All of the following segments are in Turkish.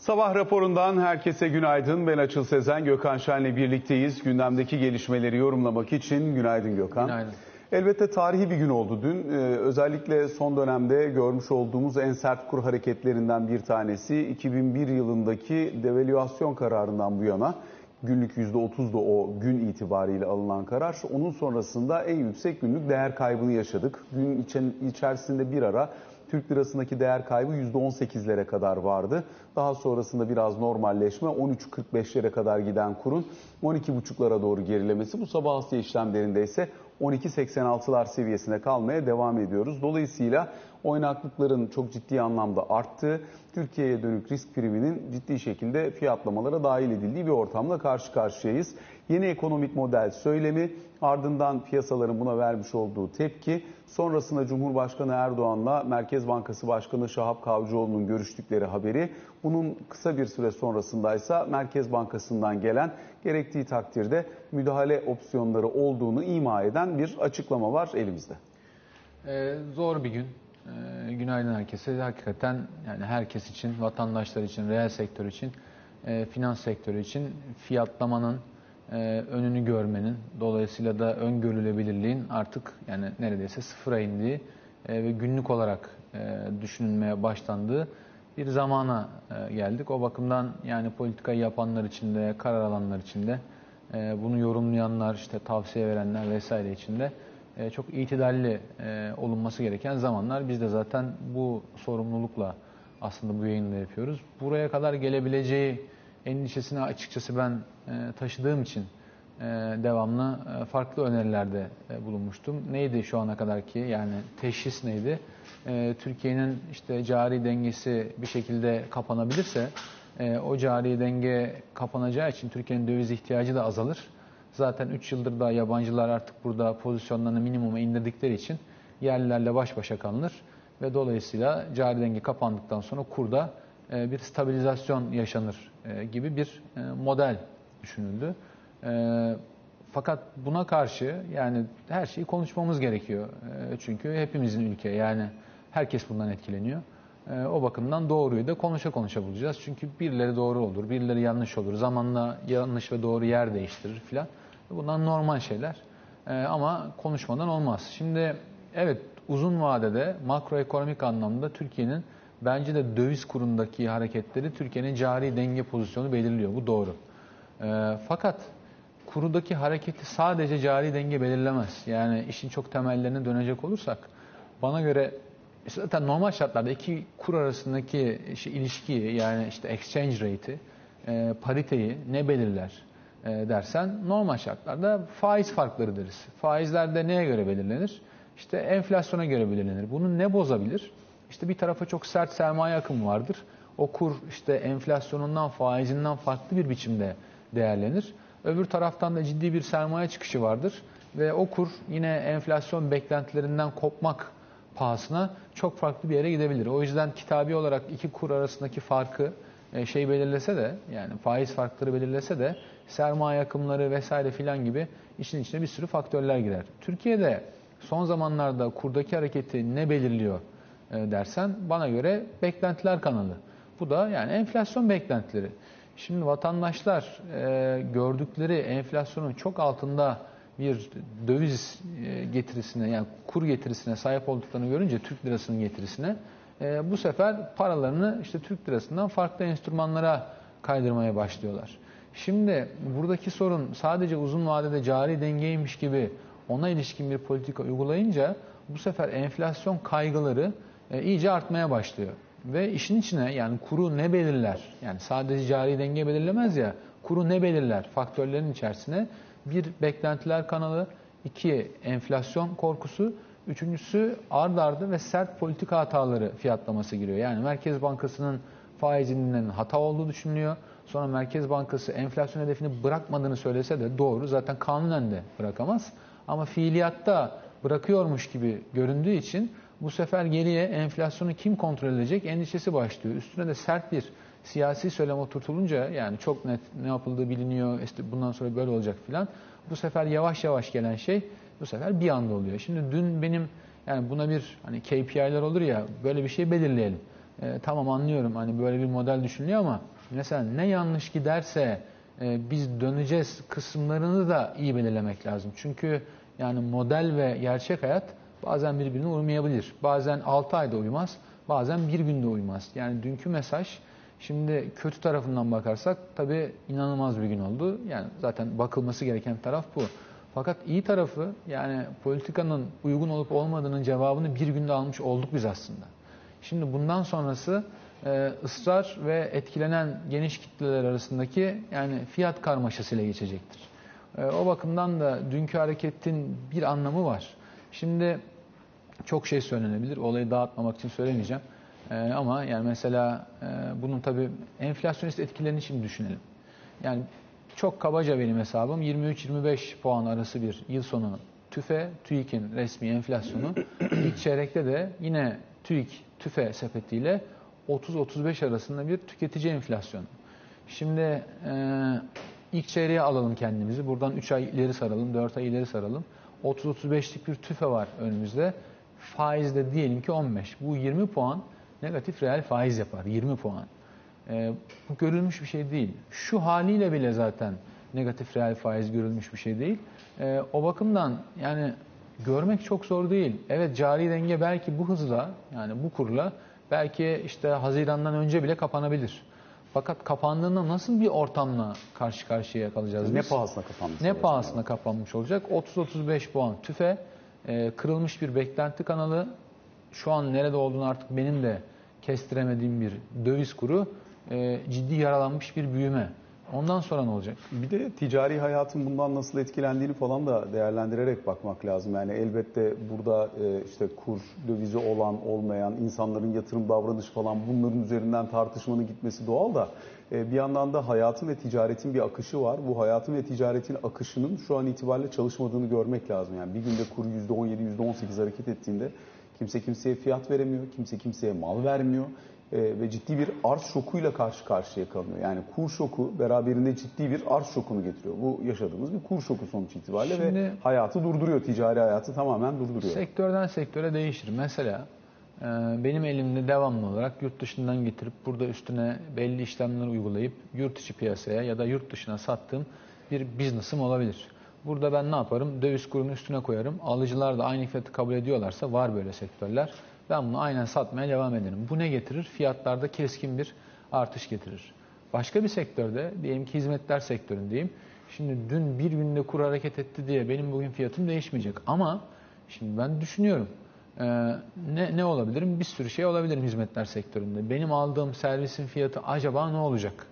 Sabah raporundan herkese günaydın. Ben Açıl Sezen, Gökhan Şen'le birlikteyiz. Gündemdeki gelişmeleri yorumlamak için günaydın Gökhan. Günaydın. Elbette tarihi bir gün oldu dün. Ee, özellikle son dönemde görmüş olduğumuz en sert kur hareketlerinden bir tanesi 2001 yılındaki devalüasyon kararından bu yana günlük %30'da o gün itibariyle alınan karar. Onun sonrasında en yüksek günlük değer kaybını yaşadık. Gün içerisinde bir ara Türk lirasındaki değer kaybı %18'lere kadar vardı. Daha sonrasında biraz normalleşme 13.45'lere kadar giden kurun 12.5'lara doğru gerilemesi. Bu sabah Asya işlemlerinde ise 12.86'lar seviyesine kalmaya devam ediyoruz. Dolayısıyla oynaklıkların çok ciddi anlamda arttığı, Türkiye'ye dönük risk priminin ciddi şekilde fiyatlamalara dahil edildiği bir ortamla karşı karşıyayız. Yeni ekonomik model söylemi, ardından piyasaların buna vermiş olduğu tepki, sonrasında Cumhurbaşkanı Erdoğan'la Merkez Bankası Başkanı Şahap Kavcıoğlu'nun görüştükleri haberi, bunun kısa bir süre sonrasındaysa Merkez Bankası'ndan gelen gerektiği takdirde müdahale opsiyonları olduğunu ima eden bir açıklama var elimizde. Ee, zor bir gün. Ee, günaydın herkese. Hakikaten yani herkes için, vatandaşlar için, reel sektör için, e, finans sektörü için fiyatlamanın e, önünü görmenin, dolayısıyla da öngörülebilirliğin artık yani neredeyse sıfıra indiği e, ve günlük olarak e, düşünülmeye başlandığı bir zamana e, geldik. O bakımdan yani politikayı yapanlar için de, karar alanlar için de, e, bunu yorumlayanlar, işte tavsiye verenler vesaire için de e, çok itidalli e, olunması gereken zamanlar. Biz de zaten bu sorumlulukla aslında bu yayını da yapıyoruz. Buraya kadar gelebileceği endişesini açıkçası ben e, taşıdığım için e, devamlı e, farklı önerilerde bulunmuştum. Neydi şu ana kadar ki yani teşhis neydi? Türkiye'nin işte cari dengesi bir şekilde kapanabilirse o cari denge kapanacağı için Türkiye'nin döviz ihtiyacı da azalır. Zaten 3 yıldır da yabancılar artık burada pozisyonlarını minimuma indirdikleri için yerlilerle baş başa kalınır ve dolayısıyla cari denge kapandıktan sonra kurda bir stabilizasyon yaşanır e, gibi bir e, model düşünüldü. Fakat buna karşı yani her şeyi konuşmamız gerekiyor. Çünkü hepimizin ülke yani herkes bundan etkileniyor. O bakımdan doğruyu da konuşa konuşa bulacağız. Çünkü birileri doğru olur, birileri yanlış olur. Zamanla yanlış ve doğru yer değiştirir filan. Bunlar normal şeyler. Ama konuşmadan olmaz. Şimdi evet uzun vadede makroekonomik anlamda Türkiye'nin bence de döviz kurundaki hareketleri Türkiye'nin cari denge pozisyonu belirliyor. Bu doğru. E, fakat kurudaki hareketi sadece cari denge belirlemez. Yani işin çok temellerine dönecek olursak bana göre zaten normal şartlarda iki kur arasındaki işte ilişkiyi yani işte exchange rate'i, e, pariteyi ne belirler e, dersen normal şartlarda faiz farkları deriz. Faizler de neye göre belirlenir? İşte enflasyona göre belirlenir. Bunu ne bozabilir? İşte bir tarafa çok sert sermaye akımı vardır. O kur işte enflasyonundan, faizinden farklı bir biçimde değerlenir. Öbür taraftan da ciddi bir sermaye çıkışı vardır. Ve o kur yine enflasyon beklentilerinden kopmak pahasına çok farklı bir yere gidebilir. O yüzden kitabi olarak iki kur arasındaki farkı e, şey belirlese de yani faiz farkları belirlese de sermaye akımları vesaire filan gibi işin içine bir sürü faktörler girer. Türkiye'de son zamanlarda kurdaki hareketi ne belirliyor dersen bana göre beklentiler kanalı. Bu da yani enflasyon beklentileri. Şimdi vatandaşlar e, gördükleri enflasyonun çok altında bir döviz e, getirisine yani kur getirisine sahip olduklarını görünce Türk lirasının getirisine e, bu sefer paralarını işte Türk lirasından farklı enstrümanlara kaydırmaya başlıyorlar. Şimdi buradaki sorun sadece uzun vadede cari dengeymiş gibi ona ilişkin bir politika uygulayınca bu sefer enflasyon kaygıları e, iyice artmaya başlıyor. Ve işin içine yani kuru ne belirler? Yani sadece cari denge belirlemez ya. Kuru ne belirler? Faktörlerin içerisine bir beklentiler kanalı, iki enflasyon korkusu, üçüncüsü ard ardı ve sert politika hataları fiyatlaması giriyor. Yani Merkez Bankası'nın faizinin hata olduğu düşünülüyor. Sonra Merkez Bankası enflasyon hedefini bırakmadığını söylese de doğru. Zaten kanunen de bırakamaz. Ama fiiliyatta bırakıyormuş gibi göründüğü için bu sefer geriye enflasyonu kim kontrol edecek endişesi başlıyor. Üstüne de sert bir siyasi söylem oturtulunca yani çok net ne yapıldığı biliniyor işte bundan sonra böyle olacak filan. Bu sefer yavaş yavaş gelen şey bu sefer bir anda oluyor. Şimdi dün benim yani buna bir hani KPI'ler olur ya böyle bir şey belirleyelim. e, tamam anlıyorum hani böyle bir model düşünülüyor ama mesela ne yanlış giderse e, biz döneceğiz kısımlarını da iyi belirlemek lazım. Çünkü yani model ve gerçek hayat bazen birbirine uymayabilir. Bazen 6 ayda uymaz, bazen bir günde uymaz. Yani dünkü mesaj şimdi kötü tarafından bakarsak tabii inanılmaz bir gün oldu. Yani zaten bakılması gereken taraf bu. Fakat iyi tarafı yani politikanın uygun olup olmadığının cevabını bir günde almış olduk biz aslında. Şimdi bundan sonrası e, ısrar ve etkilenen geniş kitleler arasındaki yani fiyat karmaşasıyla geçecektir. E, o bakımdan da dünkü hareketin bir anlamı var. Şimdi çok şey söylenebilir. Olayı dağıtmamak için söylemeyeceğim. E, ama yani mesela e, bunun tabii enflasyonist etkilerini şimdi düşünelim. Yani çok kabaca benim hesabım 23-25 puan arası bir yıl sonu TÜFE, TÜİK'in resmi enflasyonu. ilk çeyrekte de yine TÜİK, TÜFE sepetiyle 30-35 arasında bir tüketici enflasyonu. Şimdi e, ilk çeyreğe alalım kendimizi. Buradan 3 ay ileri saralım, 4 ay ileri saralım. 30-35'lik bir tüfe var önümüzde. Faizde diyelim ki 15. Bu 20 puan negatif reel faiz yapar. 20 puan. E, bu görülmüş bir şey değil. Şu haliyle bile zaten negatif reel faiz görülmüş bir şey değil. E, o bakımdan yani görmek çok zor değil. Evet cari denge belki bu hızla yani bu kurla belki işte Haziran'dan önce bile kapanabilir. Fakat kapandığında nasıl bir ortamla karşı karşıya kalacağız Ne biz? pahasına kapanmış Ne pahasına kapanmış olacak? 30-35 puan tüfe, e, kırılmış bir beklenti kanalı, şu an nerede olduğunu artık benim de kestiremediğim bir döviz kuru, e, ciddi yaralanmış bir büyüme. Ondan sonra ne olacak? Bir de ticari hayatın bundan nasıl etkilendiğini falan da değerlendirerek bakmak lazım. Yani elbette burada e, işte kur, dövizi olan, olmayan, insanların yatırım davranışı falan bunların üzerinden tartışmanın gitmesi doğal da e, bir yandan da hayatın ve ticaretin bir akışı var. Bu hayatın ve ticaretin akışının şu an itibariyle çalışmadığını görmek lazım. Yani bir günde kur %17, %18 hareket ettiğinde kimse kimseye fiyat veremiyor, kimse kimseye mal vermiyor ve ciddi bir arz şokuyla karşı karşıya kalınıyor. Yani kur şoku beraberinde ciddi bir arz şokunu getiriyor. Bu yaşadığımız bir kur şoku sonuç itibariyle ve Şimdi- hayatı durduruyor, ticari hayatı tamamen durduruyor. Sektörden sektöre değişir. Mesela e, benim elimde devamlı olarak yurt dışından getirip burada üstüne belli işlemler uygulayıp yurt içi piyasaya ya da yurt dışına sattığım bir business'ım olabilir. Burada ben ne yaparım? Döviz kurunu üstüne koyarım. Alıcılar da aynı fiyatı kabul ediyorlarsa var böyle sektörler. Ben bunu aynen satmaya devam ederim. Bu ne getirir? Fiyatlarda keskin bir artış getirir. Başka bir sektörde, diyelim ki hizmetler sektöründeyim. Şimdi dün bir günde kur hareket etti diye benim bugün fiyatım değişmeyecek. Ama şimdi ben düşünüyorum. Ee, ne, ne olabilirim? Bir sürü şey olabilirim hizmetler sektöründe. Benim aldığım servisin fiyatı acaba ne olacak?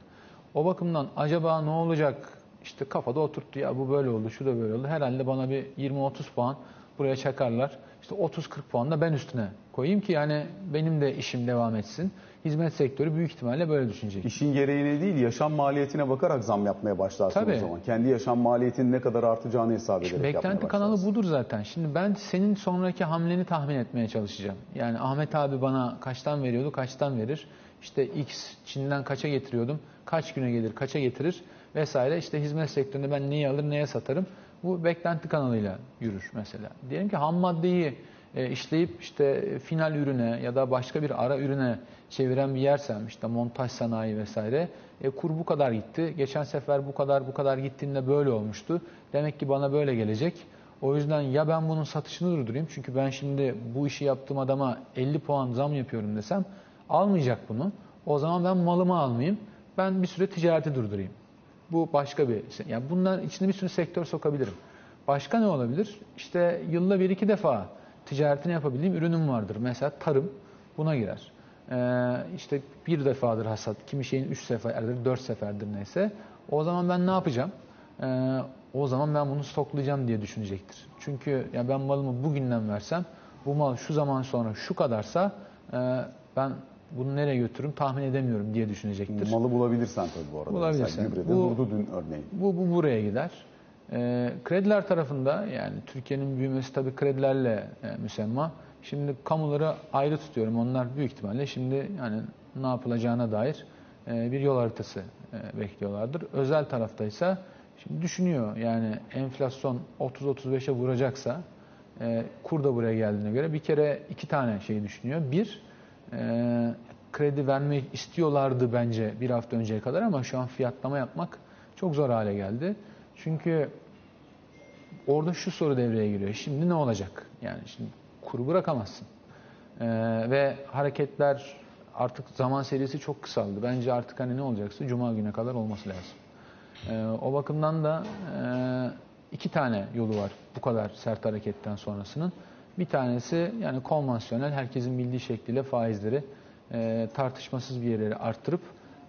O bakımdan acaba ne olacak? İşte kafada oturttu ya bu böyle oldu, şu da böyle oldu. Herhalde bana bir 20-30 puan buraya çakarlar. İşte 30-40 puan da ben üstüne koyayım ki yani benim de işim devam etsin. Hizmet sektörü büyük ihtimalle böyle düşünecek. İşin gereğine değil, yaşam maliyetine bakarak zam yapmaya başlarsın Tabii. o zaman. Kendi yaşam maliyetinin ne kadar artacağını hesap ederek yapmaya Beklenti kanalı başlarsın. budur zaten. Şimdi ben senin sonraki hamleni tahmin etmeye çalışacağım. Yani Ahmet abi bana kaçtan veriyordu, kaçtan verir. İşte X Çin'den kaça getiriyordum, kaç güne gelir, kaça getirir vesaire. İşte hizmet sektöründe ben neyi alır, neye satarım. Bu beklenti kanalıyla yürür mesela. Diyelim ki ham maddeyi e, işleyip işte final ürüne ya da başka bir ara ürüne çeviren bir yersem işte montaj sanayi vesaire e, kur bu kadar gitti. Geçen sefer bu kadar bu kadar gittiğinde böyle olmuştu. Demek ki bana böyle gelecek. O yüzden ya ben bunun satışını durdurayım çünkü ben şimdi bu işi yaptığım adama 50 puan zam yapıyorum desem almayacak bunu. O zaman ben malımı almayayım. Ben bir süre ticareti durdurayım. Bu başka bir. Yani bunların içine bir sürü sektör sokabilirim. Başka ne olabilir? İşte yılda bir iki defa ticaretini yapabildiğim ürünüm vardır. Mesela tarım buna girer. Ee, işte bir defadır hasat, kimi şeyin üç seferdir, dört seferdir neyse. O zaman ben ne yapacağım? Ee, o zaman ben bunu stoklayacağım diye düşünecektir. Çünkü ya ben malımı bugünden versem, bu mal şu zaman sonra şu kadarsa e, ben bunu nereye götürürüm tahmin edemiyorum diye düşünecektir. Malı bulabilirsen tabii bu arada. Bulabilirsen. Gübrede Bu- durdu dün örneğin. Bu, bu buraya gider. Ee, krediler tarafında yani Türkiye'nin büyümesi tabii kredilerle e, müsemma. Şimdi kamuları ayrı tutuyorum. Onlar büyük ihtimalle şimdi yani ne yapılacağına dair e, bir yol haritası e, bekliyorlardır. Özel taraftaysa şimdi düşünüyor yani enflasyon 30-35'e vuracaksa e, kur da buraya geldiğine göre bir kere iki tane şey düşünüyor. Bir, e, kredi vermek istiyorlardı bence bir hafta önceye kadar ama şu an fiyatlama yapmak çok zor hale geldi. Çünkü orada şu soru devreye giriyor. Şimdi ne olacak? Yani şimdi kuru bırakamazsın. Ee, ve hareketler artık zaman serisi çok kısaldı. Bence artık hani ne olacaksa Cuma güne kadar olması lazım. Ee, o bakımdan da e, iki tane yolu var bu kadar sert hareketten sonrasının. Bir tanesi yani konvansiyonel herkesin bildiği şekliyle faizleri e, tartışmasız bir yere arttırıp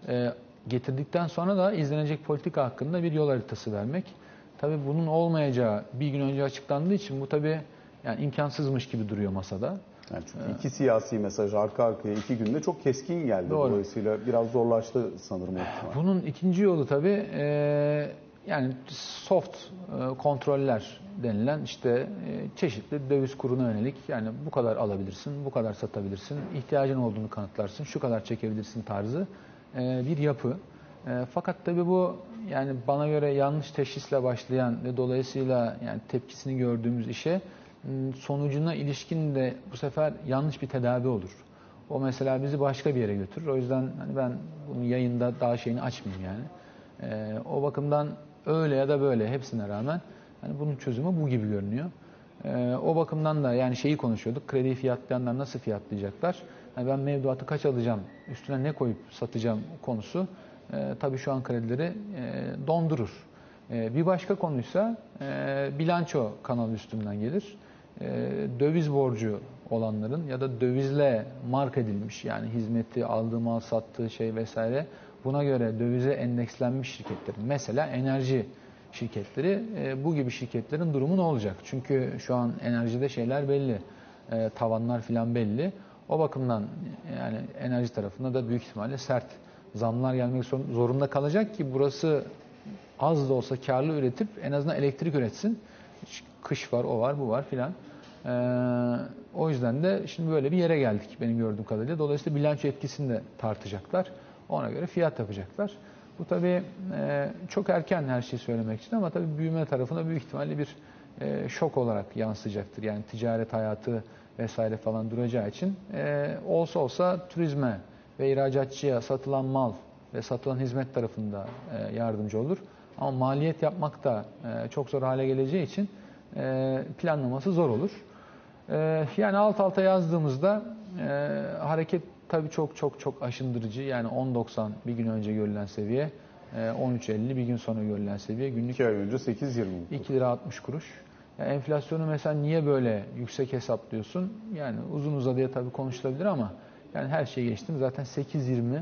e, getirdikten sonra da izlenecek politika hakkında bir yol haritası vermek. Tabii bunun olmayacağı bir gün önce açıklandığı için bu tabii yani imkansızmış gibi duruyor masada. Yani çünkü iki siyasi mesaj arka arkaya iki günde çok keskin geldi. Doğru. Dolayısıyla biraz zorlaştı sanırım. Bunun ikinci yolu tabii e, yani soft e, kontroller denilen işte e, çeşitli döviz kuruna yönelik yani bu kadar alabilirsin, bu kadar satabilirsin, ihtiyacın olduğunu kanıtlarsın, şu kadar çekebilirsin tarzı e, bir yapı. Fakat tabii bu yani bana göre yanlış teşhisle başlayan ve dolayısıyla yani tepkisini gördüğümüz işe sonucuna ilişkin de bu sefer yanlış bir tedavi olur. O mesela bizi başka bir yere götürür. O yüzden hani ben bunu yayında daha şeyini açmayayım yani. O bakımdan öyle ya da böyle hepsine rağmen hani bunun çözümü bu gibi görünüyor. Ee, o bakımdan da yani şeyi konuşuyorduk. Krediyi fiyatlayanlar nasıl fiyatlayacaklar? Yani ben mevduatı kaç alacağım, üstüne ne koyup satacağım konusu e, tabii şu an kredileri e, dondurur. E, bir başka konuysa e, bilanço kanalı üstünden gelir. E, döviz borcu olanların ya da dövizle mark edilmiş yani hizmeti aldığı mal sattığı şey vesaire buna göre dövize endekslenmiş şirketlerin mesela enerji şirketleri e, bu gibi şirketlerin durumu ne olacak? Çünkü şu an enerjide şeyler belli. E, tavanlar filan belli. O bakımdan yani enerji tarafında da büyük ihtimalle sert zamlar gelmek zor- zorunda kalacak ki burası az da olsa karlı üretip en azından elektrik üretsin. Kış var, o var, bu var filan. Ee, o yüzden de şimdi böyle bir yere geldik benim gördüğüm kadarıyla. Dolayısıyla bilanço etkisini de tartacaklar. Ona göre fiyat yapacaklar. Bu tabii e, çok erken her şeyi söylemek için ama tabii büyüme tarafına büyük ihtimalle bir e, şok olarak yansıyacaktır. Yani ticaret hayatı vesaire falan duracağı için e, olsa olsa turizme ve ihracatçıya satılan mal ve satılan hizmet tarafında e, yardımcı olur. Ama maliyet yapmak da e, çok zor hale geleceği için e, planlaması zor olur. E, yani alt alta yazdığımızda e, hareket tabii çok çok çok aşındırıcı. Yani 10.90 bir gün önce görülen seviye, e, 13.50 bir gün sonra görülen seviye günlük İki ay önce 8.20. 2 lira 60 kuruş. Yani enflasyonu mesela niye böyle yüksek hesaplıyorsun? Yani uzun uzadıya tabii konuşulabilir ama yani her şeyi geçtim. Zaten 8.20,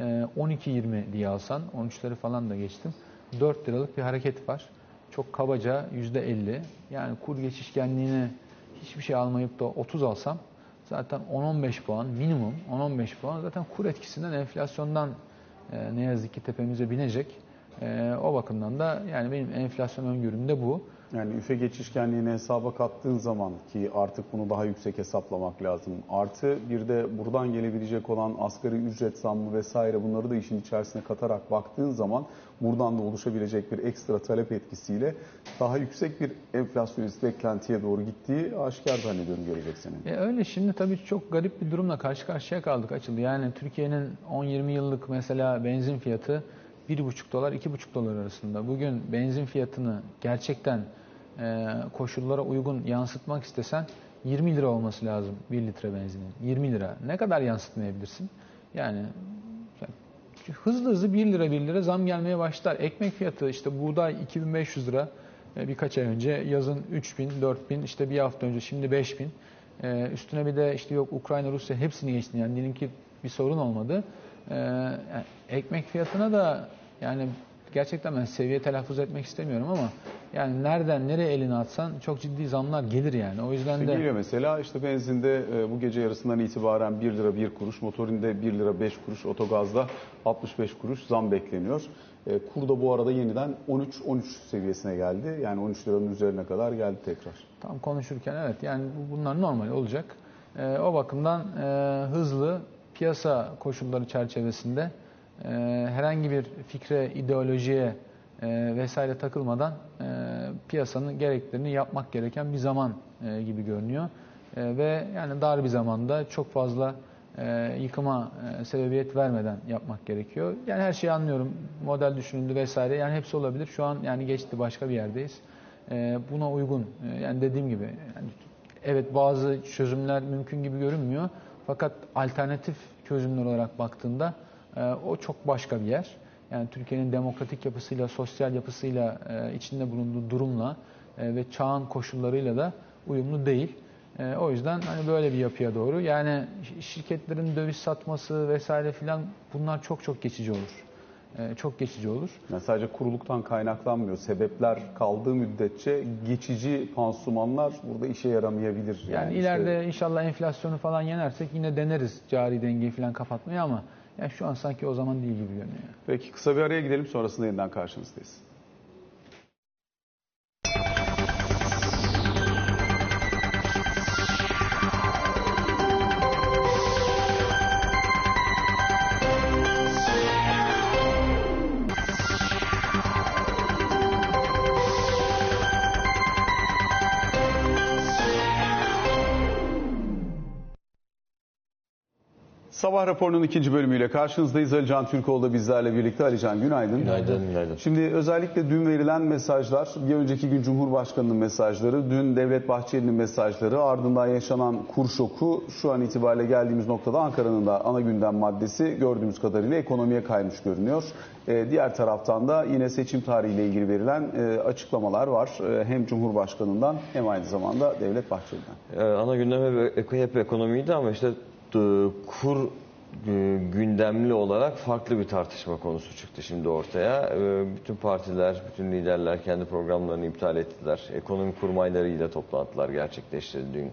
e, 12.20 diye alsan, 13'leri falan da geçtim. 4 liralık bir hareket var. Çok kabaca %50. Yani kur geçişkenliğini hiçbir şey almayıp da 30 alsam zaten 10-15 puan minimum 10-15 puan zaten kur etkisinden enflasyondan e, ne yazık ki tepemize binecek. E, o bakımdan da yani benim enflasyon öngörüm de bu. Yani üfe geçişkenliğini hesaba kattığın zaman ki artık bunu daha yüksek hesaplamak lazım. Artı bir de buradan gelebilecek olan asgari ücret zammı vesaire bunları da işin içerisine katarak baktığın zaman buradan da oluşabilecek bir ekstra talep etkisiyle daha yüksek bir enflasyonist beklentiye doğru gittiği aşikar zannediyorum gelecek sene. E öyle şimdi tabii çok garip bir durumla karşı karşıya kaldık açıldı. Yani Türkiye'nin 10-20 yıllık mesela benzin fiyatı 1,5 dolar 2,5 dolar arasında. Bugün benzin fiyatını gerçekten koşullara uygun yansıtmak istesen 20 lira olması lazım 1 litre benzinin. 20 lira. Ne kadar yansıtmayabilirsin? Yani hızlı hızlı 1 lira 1 lira zam gelmeye başlar. Ekmek fiyatı işte buğday 2500 lira e, birkaç ay önce yazın 3000 4000 işte bir hafta önce şimdi 5000 e, üstüne bir de işte yok Ukrayna Rusya hepsini geçti yani diyelim ki bir sorun olmadı. E, ekmek fiyatına da yani gerçekten ben seviye telaffuz etmek istemiyorum ama yani nereden nereye elini atsan çok ciddi zamlar gelir yani. O yüzden İşte de geliyor mesela işte benzinde e, bu gece yarısından itibaren 1 lira 1 kuruş, motorinde 1 lira 5 kuruş, otogazda 65 kuruş zam bekleniyor. E, Kur da bu arada yeniden 13-13 seviyesine geldi. Yani 13 liranın üzerine kadar geldi tekrar. Tam konuşurken evet yani bu- bunlar normal olacak. Ee, o bakımdan e, hızlı piyasa koşulları çerçevesinde e, herhangi bir fikre, ideolojiye e, vesaire takılmadan e, piyasanın gereklerini yapmak gereken bir zaman e, gibi görünüyor. E, ve yani dar bir zamanda çok fazla e, yıkıma e, sebebiyet vermeden yapmak gerekiyor. Yani her şeyi anlıyorum. Model düşünüldü vesaire. Yani hepsi olabilir. Şu an yani geçti başka bir yerdeyiz. E, buna uygun. E, yani dediğim gibi yani evet bazı çözümler mümkün gibi görünmüyor. Fakat alternatif çözümler olarak baktığında o çok başka bir yer. Yani Türkiye'nin demokratik yapısıyla, sosyal yapısıyla, e, içinde bulunduğu durumla e, ve çağın koşullarıyla da uyumlu değil. E, o yüzden hani böyle bir yapıya doğru. Yani şirketlerin döviz satması vesaire filan bunlar çok çok geçici olur. Çok geçici olur. Yani sadece kuruluktan kaynaklanmıyor. Sebepler kaldığı müddetçe geçici pansumanlar burada işe yaramayabilir. Yani, işte- ileride inşallah enflasyonu falan yenersek yine deneriz cari dengeyi falan kapatmayı ama yani şu an sanki o zaman değil gibi görünüyor. Peki kısa bir araya gidelim sonrasında yeniden karşınızdayız. Sabah raporunun ikinci bölümüyle karşınızdayız. Ali Can Türkoğlu da bizlerle birlikte. Ali Can günaydın. Günaydın, günaydın. Şimdi özellikle dün verilen mesajlar, bir önceki gün Cumhurbaşkanı'nın mesajları, dün Devlet Bahçeli'nin mesajları, ardından yaşanan kur şoku, şu an itibariyle geldiğimiz noktada Ankara'nın da ana gündem maddesi gördüğümüz kadarıyla ekonomiye kaymış görünüyor. Ee, diğer taraftan da yine seçim tarihiyle ilgili verilen e, açıklamalar var. E, hem Cumhurbaşkanı'ndan hem aynı zamanda Devlet Bahçeli'den. Ee, ana gündem hep, eko- hep ekonomiydi ama işte kur e, gündemli olarak farklı bir tartışma konusu çıktı şimdi ortaya. E, Bütün partiler, bütün liderler kendi programlarını iptal ettiler. Ekonomi kurmaylarıyla toplantılar gerçekleşti dün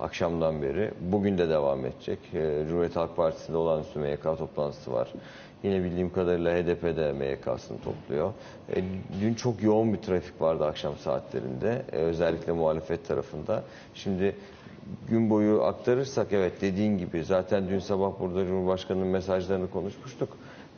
akşamdan beri. Bugün de devam edecek. E, Cumhuriyet Halk Partisi'nde olağanüstü MYK toplantısı var. Yine bildiğim kadarıyla HDP de MYK'sını topluyor. E, dün çok yoğun bir trafik vardı akşam saatlerinde. E, özellikle muhalefet tarafında. Şimdi gün boyu aktarırsak evet dediğin gibi zaten dün sabah burada Cumhurbaşkanı'nın mesajlarını konuşmuştuk.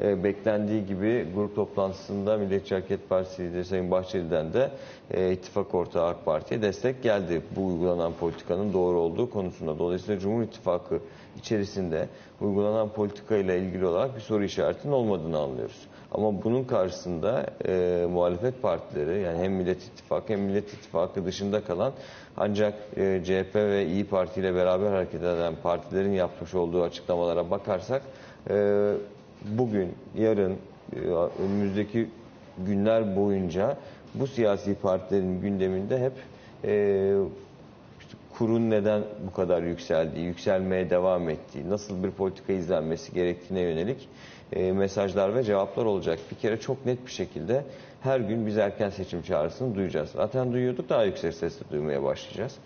E, beklendiği gibi grup toplantısında Milliyetçi Hareket Partisi lideri Sayın Bahçeli'den de e, ittifak ortağı AK Parti'ye destek geldi. Bu uygulanan politikanın doğru olduğu konusunda. Dolayısıyla Cumhur İttifakı içerisinde uygulanan politika ile ilgili olarak bir soru işaretinin olmadığını anlıyoruz. Ama bunun karşısında e, muhalefet partileri yani hem Millet İttifakı hem Millet İttifakı dışında kalan ancak e, CHP ve İyi Parti ile beraber hareket eden partilerin yapmış olduğu açıklamalara bakarsak e, bugün, yarın, e, önümüzdeki günler boyunca bu siyasi partilerin gündeminde hep e, kurun neden bu kadar yükseldiği, yükselmeye devam ettiği, nasıl bir politika izlenmesi gerektiğine yönelik e, mesajlar ve cevaplar olacak. Bir kere çok net bir şekilde her gün biz erken seçim çağrısını duyacağız. Zaten duyuyorduk daha yüksek sesle duymaya başlayacağız.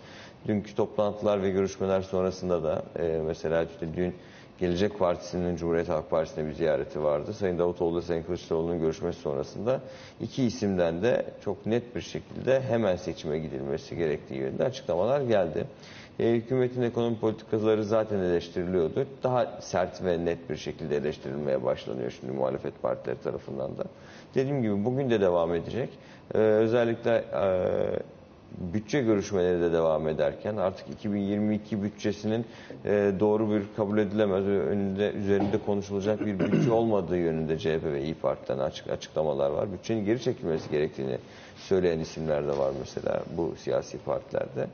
Dünkü toplantılar ve görüşmeler sonrasında da e, mesela işte dün Gelecek Partisi'nin Cumhuriyet Halk Partisi'ne bir ziyareti vardı. Sayın Davutoğlu ile Sayın Kılıçdaroğlu'nun görüşmesi sonrasında iki isimden de çok net bir şekilde hemen seçime gidilmesi gerektiği yönünde açıklamalar geldi. E, hükümetin ekonomi politikaları zaten eleştiriliyordu. Daha sert ve net bir şekilde eleştirilmeye başlanıyor şimdi muhalefet partileri tarafından da. Dediğim gibi bugün de devam edecek. E, özellikle e, bütçe görüşmeleri de devam ederken artık 2022 bütçesinin e, doğru bir kabul edilemez önünde üzerinde konuşulacak bir bütçe olmadığı yönünde CHP ve İyi Parti'den açık açıklamalar var. Bütçenin geri çekilmesi gerektiğini söyleyen isimler de var mesela bu siyasi partilerde.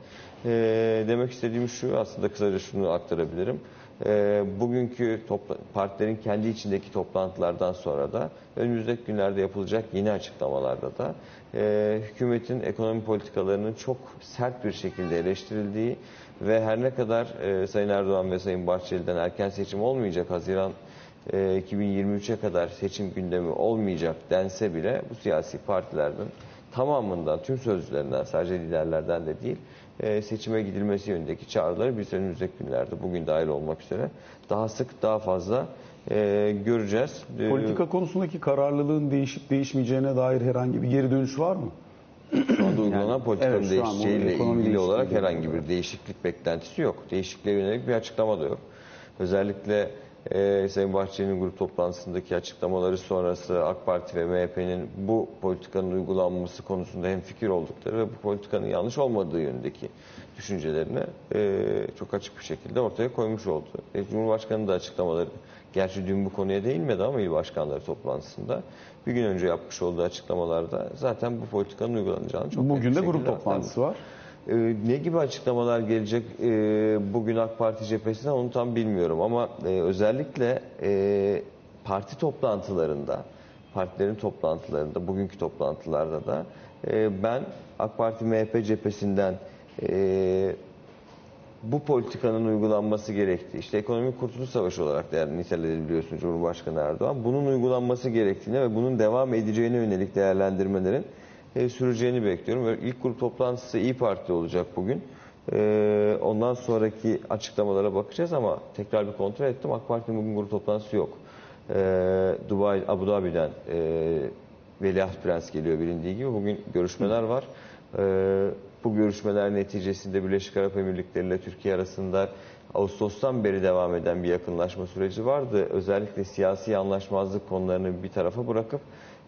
E, demek istediğim şu aslında kısaca şunu aktarabilirim. E, bugünkü topla- partilerin kendi içindeki toplantılardan sonra da önümüzdeki günlerde yapılacak yeni açıklamalarda da e, hükümetin ekonomi politikalarının çok sert bir şekilde eleştirildiği ve her ne kadar e, Sayın Erdoğan ve Sayın Bahçeli'den erken seçim olmayacak Haziran e, 2023'e kadar seçim gündemi olmayacak dense bile bu siyasi partilerden tamamından, tüm sözcülerinden sadece liderlerden de değil e, seçime gidilmesi yönündeki çağrıları biz önümüzdeki günlerde bugün dahil olmak üzere daha sık daha fazla e, göreceğiz. E, Politika konusundaki kararlılığın değişip değişmeyeceğine dair herhangi bir geri dönüş var mı? Şu anda uygulanan Yani, politikanın evet, şu an bu değişeceğiyle ekonomi ilgili olarak herhangi bir değişiklik beklentisi yok. Değişikliğe yönelik bir açıklama da yok. Özellikle e, Sayın Bahçeli'nin grup toplantısındaki açıklamaları sonrası AK Parti ve MHP'nin bu politikanın uygulanması konusunda hem fikir oldukları ve bu politikanın yanlış olmadığı yönündeki düşüncelerini e, çok açık bir şekilde ortaya koymuş oldu. E, Cumhurbaşkanı da açıklamaları, gerçi dün bu konuya değinmedi ama il başkanları toplantısında bir gün önce yapmış olduğu açıklamalarda zaten bu politikanın uygulanacağını çok Bugün de grup toplantısı var. Ee, ne gibi açıklamalar gelecek e, bugün AK Parti cephesinden onu tam bilmiyorum ama e, özellikle e, parti toplantılarında, partilerin toplantılarında, bugünkü toplantılarda da e, ben AK Parti MHP cephesinden bu politikanın uygulanması gerektiği, işte ekonomik kurtuluş savaşı olarak değer nitelendiriliyorsun Cumhurbaşkanı Erdoğan. Bunun uygulanması gerektiğine ve bunun devam edeceğine yönelik değerlendirmelerin e, süreceğini bekliyorum. Ve ilk grup toplantısı İyi Parti olacak bugün. E, ondan sonraki açıklamalara bakacağız ama tekrar bir kontrol ettim. AK Parti'nin bugün grup toplantısı yok. E, Dubai, Abu Dhabi'den e, Veliaht Prens geliyor bilindiği gibi. Bugün görüşmeler var. E, bu görüşmeler neticesinde Birleşik Arap Emirlikleri ile Türkiye arasında Ağustos'tan beri devam eden bir yakınlaşma süreci vardı. Özellikle siyasi anlaşmazlık konularını bir tarafa bırakıp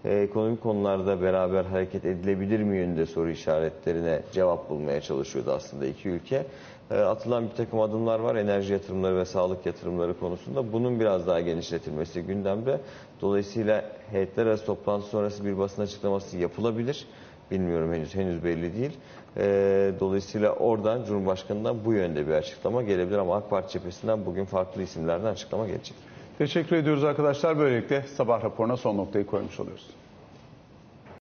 e, ekonomik konularda beraber hareket edilebilir mi yönünde soru işaretlerine cevap bulmaya çalışıyordu aslında iki ülke. E, atılan bir takım adımlar var enerji yatırımları ve sağlık yatırımları konusunda. Bunun biraz daha genişletilmesi gündemde. Dolayısıyla heyetler arası toplantı sonrası bir basın açıklaması yapılabilir. Bilmiyorum henüz henüz belli değil. E, dolayısıyla oradan Cumhurbaşkanı'ndan bu yönde bir açıklama gelebilir ama AK Parti cephesinden bugün farklı isimlerden açıklama gelecek. Teşekkür ediyoruz arkadaşlar. Böylelikle sabah raporuna son noktayı koymuş oluyoruz.